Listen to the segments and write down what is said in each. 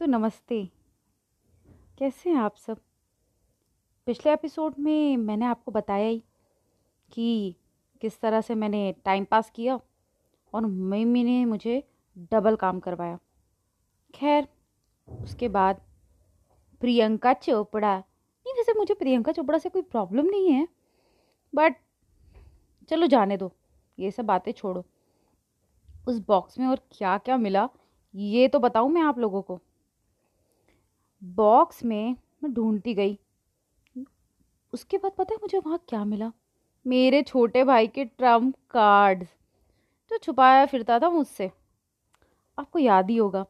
तो नमस्ते। कैसे हैं आप सब? पिछले एपिसोड में मैंने आपको बताया ही कि किस तरह से मैंने टाइम पास किया और मम्मी ने मुझे डबल काम करवाया। खैर, उसके बाद प्रियंका चोपड़ा। नहीं, वैसे मुझे प्रियंका चोपड़ा से कोई प्रॉब्लम नहीं है, बट चलो जाने दो, ये सब बातें छोड़ो। उस बॉक्स में और क्या क्या मिला, ये तो बताऊँ मैं आप लोगों को। बॉक्स में मैं ढूंढती गई। उसके बाद पता है मुझे वहाँ क्या मिला? मेरे छोटे भाई के ट्रंप कार्ड्स जो छुपाया फिरता था मुझसे। आपको याद ही होगा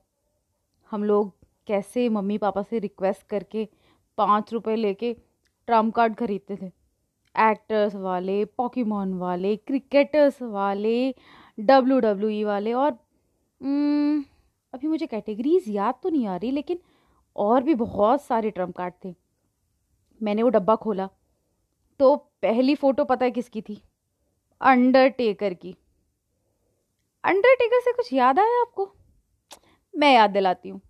हम लोग कैसे मम्मी पापा से रिक्वेस्ट करके पाँच रुपए लेके ट्रंप कार्ड खरीदते थे। एक्टर्स वाले पॉकीमॉन वाले क्रिकेटर्स वाले डब्ल्यू डब्ल्यू ई वाले और hmm, अभी मुझे कैटेगरीज याद तो नहीं आ रही लेकिन और भी बहुत सारे ट्रंप कार्ड थे। मैंने वो डब्बा खोला। तो पहली फ़ोटो पता है किसकी थी? अंडरटेकर की। अंडरटेकर से कुछ याद आया आपको? मैं याद दिलाती हूँ।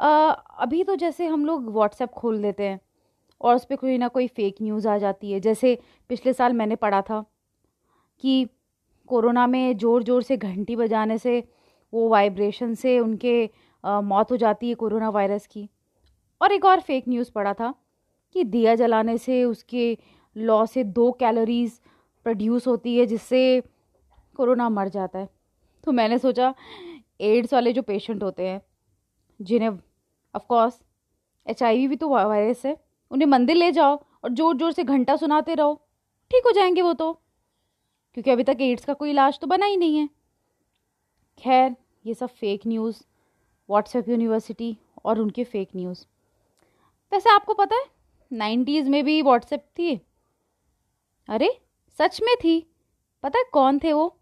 अभी तो जैसे हम लोग व्हाट्सएप खोल देते हैं और उस पर कोई ना कोई फेक न्यूज़ आ जाती है। जैसे पिछले साल मैंने पढ़ा था कि कोरोना में ज़ोर ज़ोर से घंटी बजाने से, वो वाइब्रेशन से उनके आ, मौत हो जाती है कोरोना वायरस की। और एक और फेक न्यूज़ पढ़ा था कि दिया जलाने से उसके लॉ से दो कैलोरीज प्रोड्यूस होती है जिससे कोरोना मर जाता है। तो मैंने सोचा एड्स वाले जो पेशेंट होते हैं जिन्हें ऑफकोर्स एच आई भी तो वायरस है उन्हें मंदिर ले जाओ और ज़ोर ज़ोर से घंटा सुनाते रहो। ठीक हो जाएँगे वो तो क्योंकि अभी तक एड्स का कोई इलाज तो बना ही नहीं है। खैर ये सब फेक न्यूज़ व्हाट्सएप यूनिवर्सिटी और उनके फेक न्यूज़ वैसे आपको पता है नाइन्टीज़ में भी व्हाट्सएप थी। अरे, सच में थी? पता है कौन थे वो?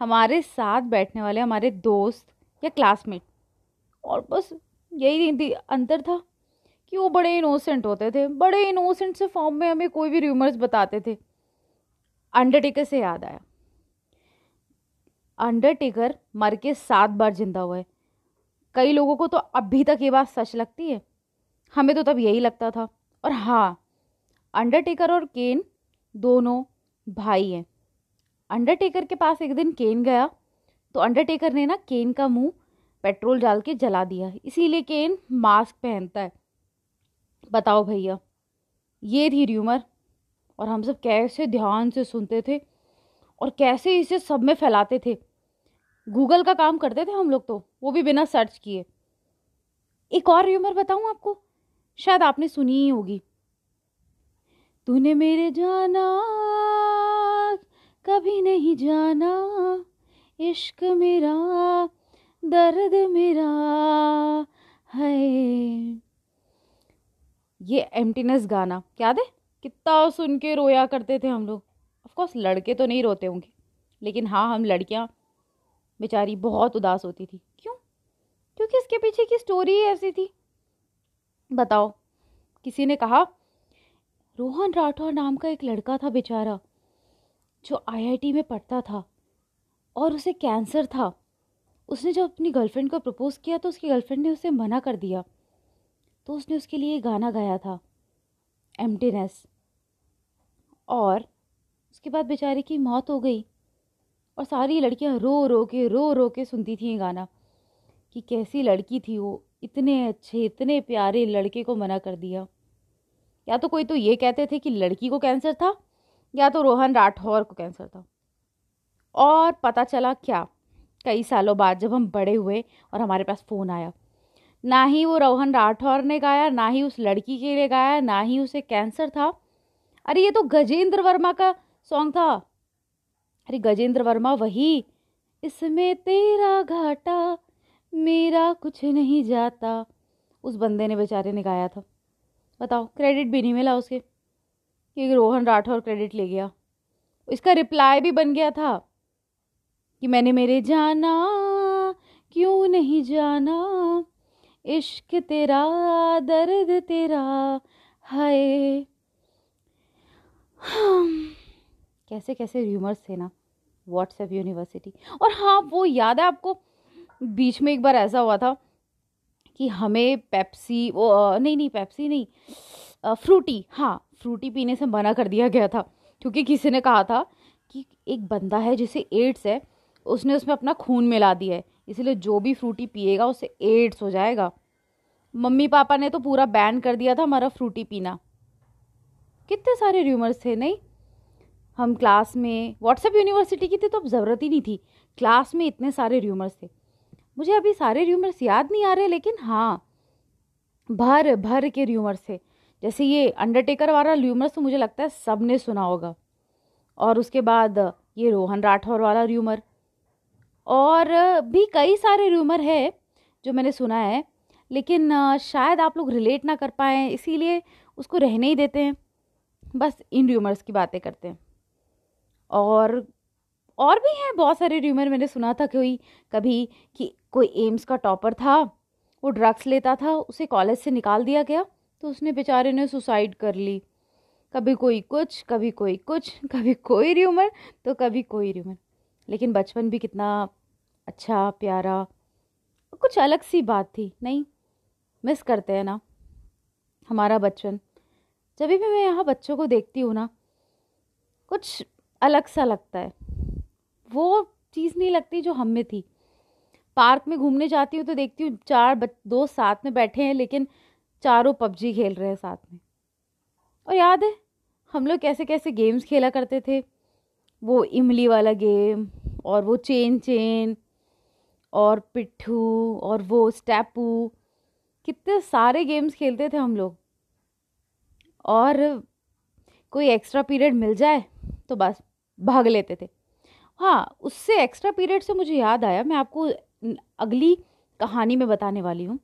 हमारे साथ बैठने वाले हमारे दोस्त या क्लासमेट और बस यही अंतर था कि वो बड़े इनोसेंट होते थे। बड़े इनोसेंट से फॉर्म में हमें कोई भी र्यूमर्स बताते थे। अंडरटेकर से याद आया। अंडरटेकर मर के सात बार ज़िंदा हुआ है। कई लोगों को तो अभी तक ये बात सच लगती है। हमें तो तब यही लगता था। और हाँ अंडरटेकर और केन दोनों भाई हैं। अंडरटेकर के पास एक दिन केन गया तो अंडरटेकर ने ना केन का मुँह पेट्रोल डाल के जला दिया। इसीलिए केन मास्क पहनता है। बताओ भैया, ये थी र्यूमर और हम सब कैसे ध्यान से सुनते थे और कैसे इसे सब में फैलाते थे। गूगल का काम करते थे हम लोग तो वो भी बिना सर्च किए। एक और र्यूमर बताऊँ आपको? शायद आपने सुनी ही होगी। तूने मेरे जाना, कभी नहीं जाना, इश्क मेरा, दर्द मेरा, है। ये एम्प्टीनेस गाना क्या दे कितना सुन के रोया करते थे हम लोग। ऑफकोर्स लड़के तो नहीं रोते होंगे, लेकिन हाँ हम लड़कियाँ बेचारी बहुत उदास होती थी। क्यों? क्योंकि इसके पीछे की स्टोरी ही ऐसी थी। बताओ, किसी ने कहा, रोहन राठौर नाम का एक लड़का था बेचारा, जो आईआईटी में पढ़ता था और उसे कैंसर था। उसने जब अपनी गर्लफ्रेंड को प्रपोज किया तो उसकी गर्लफ्रेंड ने उसे मना कर दिया। तो उसने उसके लिए गाना गाया था एम्प्टीनेस और उसके बाद बेचारे की मौत हो गई। और सारी लड़कियाँ रो रो के, रो रो के सुनती थी ये गाना कि कैसी लड़की थी वो, इतने अच्छे, इतने प्यारे लड़के को मना कर दिया। या तो कोई तो ये कहते थे कि लड़की को कैंसर था, या तो रोहन राठौर को कैंसर था। और पता चला क्या, कई सालों बाद जब हम बड़े हुए और हमारे पास फ़ोन आया, ना ही वो रोहन राठौर ने गाया, ना ही उस लड़की के लिए गाया, ना ही उसे कैंसर था। अरे ये तो गजेंद्र वर्मा का सॉन्ग था। अरे गजेंद्र वर्मा, वही। इसमें तेरा घाटा, मेरा कुछ नहीं जाता। उस बंदे ने बेचारे ने गाया था। बताओ क्रेडिट भी नहीं मिला उसके कि रोहन राठौर क्रेडिट ले गया। इसका रिप्लाई भी बन गया था कि मैंने मेरे जाना, क्यों नहीं जाना? इश्क तेरा, दर्द तेरा, हाय। कैसे कैसे र्यूमर्स थे ना व्हाट्सएप यूनिवर्सिटी और हाँ वो याद है आपको, बीच में एक बार ऐसा हुआ था कि हमें पेप्सी वो नहीं नहीं पेप्सी नहीं फ्रूटी हाँ फ्रूटी पीने से मना कर दिया गया था। क्योंकि किसी ने कहा था कि एक बंदा है जिसे एड्स है, उसने उसमें अपना खून मिला दिया है, इसलिए जो भी फ्रूटी पिएगा उसे एड्स हो जाएगा। मम्मी पापा ने तो पूरा बैन कर दिया था हमारा फ्रूटी पीना। कितने सारे र्यूमर्स थे, नहीं? हम क्लास में व्हाट्सएप यूनिवर्सिटी की थी तो अब ज़रूरत ही नहीं थी। क्लास में इतने सारे र्यूमर्स थे। मुझे अभी सारे र्यूमर्स याद नहीं आ रहे, लेकिन हाँ भर भर के र्यूमर्स थे। जैसे ये अंडरटेकर वाला र्यूमर्स तो मुझे लगता है सबने सुना होगा। और उसके बाद ये रोहन राठौर वाला र्यूमर और भी कई सारे र्यूमर है जो मैंने सुना है, लेकिन शायद आप लोग रिलेट ना कर पाएँ, इसीलिए उसको रहने ही देते हैं। बस इन र्यूमर्स की बातें करते हैं। और और भी हैं बहुत सारे र्यूमर मैंने सुना था कोई, कभी कि कोई एम्स का टॉपर था, वो ड्रग्स लेता था, उसे कॉलेज से निकाल दिया गया तो उसने बेचारे ने सुसाइड कर ली। कभी कोई कुछ, कभी कोई कुछ, कभी कोई र्यूमर तो कभी कोई र्यूमर लेकिन बचपन भी कितना अच्छा प्यारा, कुछ अलग सी बात थी, नहीं? मिस करते हैं ना, हमारा बचपन। जब भी मैं यहाँ बच्चों को देखती हूँ ना, कुछ अलग सा लगता है। वो चीज़ नहीं लगती जो हम में थी। पार्क में घूमने जाती हूँ तो देखती हूँ चार दोस्त साथ में बैठे हैं लेकिन चारों पबजी खेल रहे हैं साथ में। और याद है, हम लोग कैसे कैसे गेम्स खेला करते थे। वो इमली वाला गेम और वो चेन चेन और पिट्ठू और वो स्टैपू। कितने सारे गेम्स खेलते थे हम लोग। और कोई एक्स्ट्रा पीरियड मिल जाए तो बस। भाग लेते थे। हाँ उससे एक्स्ट्रा पीरियड से मुझे याद आया मैं आपको अगली कहानी में बताने वाली हूँ।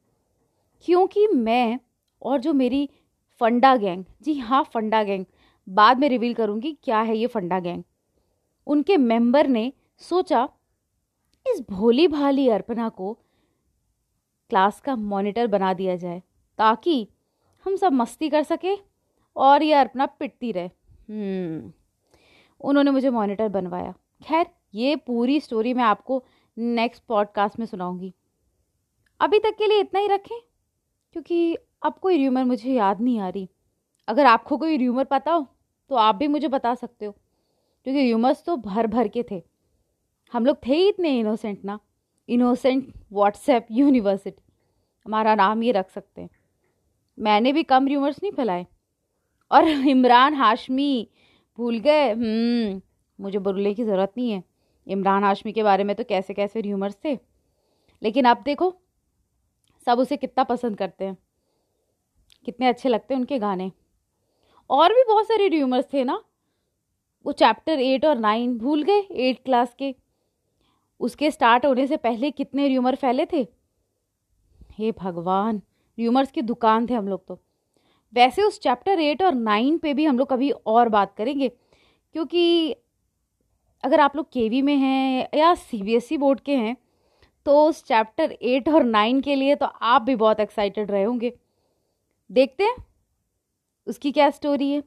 क्योंकि मैं और जो मेरी फंडा गैंग जी हाँ फंडा गैंग बाद में रिवील करूँगी क्या है ये फंडा गैंग। उनके मेंबर ने सोचा इस भोली भाली अर्पणा को क्लास का मॉनिटर बना दिया जाए ताकि हम सब मस्ती कर सकें और ये अर्पणा पिटती रहे। हम्म, उन्होंने मुझे मॉनिटर बनवाया। खैर, ये पूरी स्टोरी मैं आपको नेक्स्ट पॉडकास्ट में सुनाऊँगी। अभी तक के लिए इतना ही रखें, क्योंकि अब कोई र्यूमर मुझे याद नहीं आ रही। अगर आपको कोई र्यूमर पता हो तो आप भी मुझे बता सकते हो, क्योंकि र्यूमर्स तो भर भर के थे। हम लोग थे ही इतने इनोसेंट ना। इनोसेंट व्हाट्सएप यूनिवर्सिटी हमारा नाम ये रख सकते हैं। मैंने भी कम र्यूमर्स नहीं फैलाए। और इमरान हाशमी भूल गए? हम्म, मुझे बुरले की ज़रूरत नहीं है। इमरान हाशमी के बारे में तो कैसे कैसे र्यूमर्स थे? लेकिन अब देखो सब उसे कितना पसंद करते हैं। कितने अच्छे लगते हैं उनके गाने। और भी बहुत सारे र्यूमर्स थे ना। वो चैप्टर एट और नाइन भूल गए एट क्लास के। उसके स्टार्ट होने से पहले कितने र्यूमर फैले थे? हे भगवान र्यूमर्स की दुकान थे हम लोग तो। वैसे उस चैप्टर एट और नाइन पे भी हम लोग कभी और बात करेंगे, क्योंकि अगर आप लोग केवी में हैं या सीबीएसई बोर्ड के हैं तो उस चैप्टर एट और नाइन के लिए तो आप भी बहुत एक्साइटेड रहे होंगे। देखते हैं, उसकी क्या स्टोरी है।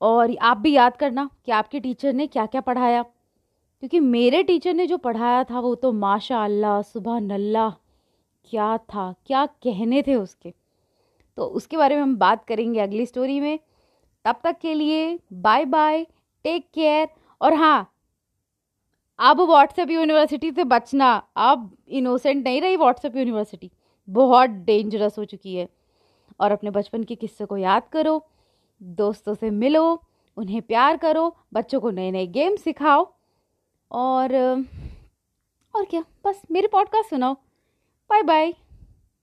और आप भी याद करना कि आपके टीचर ने क्या क्या पढ़ाया। क्योंकि मेरे टीचर ने जो पढ़ाया था, वो तो माशा अल्लाह सुबह नल्ला क्या था, क्या कहने थे उसके। तो उसके बारे में हम बात करेंगे अगली स्टोरी में। तब तक के लिए बाय बाय टेक केयर और हाँ अब व्हाट्सएप यूनिवर्सिटी से बचना। अब इनोसेंट नहीं रही व्हाट्सएप यूनिवर्सिटी बहुत डेंजरस हो चुकी है। और अपने बचपन के किस्से को याद करो, दोस्तों से मिलो, उन्हें प्यार करो, बच्चों को नए नए गेम सिखाओ। और और क्या, बस मेरे पॉडकास्ट सुनाओ। Bye bye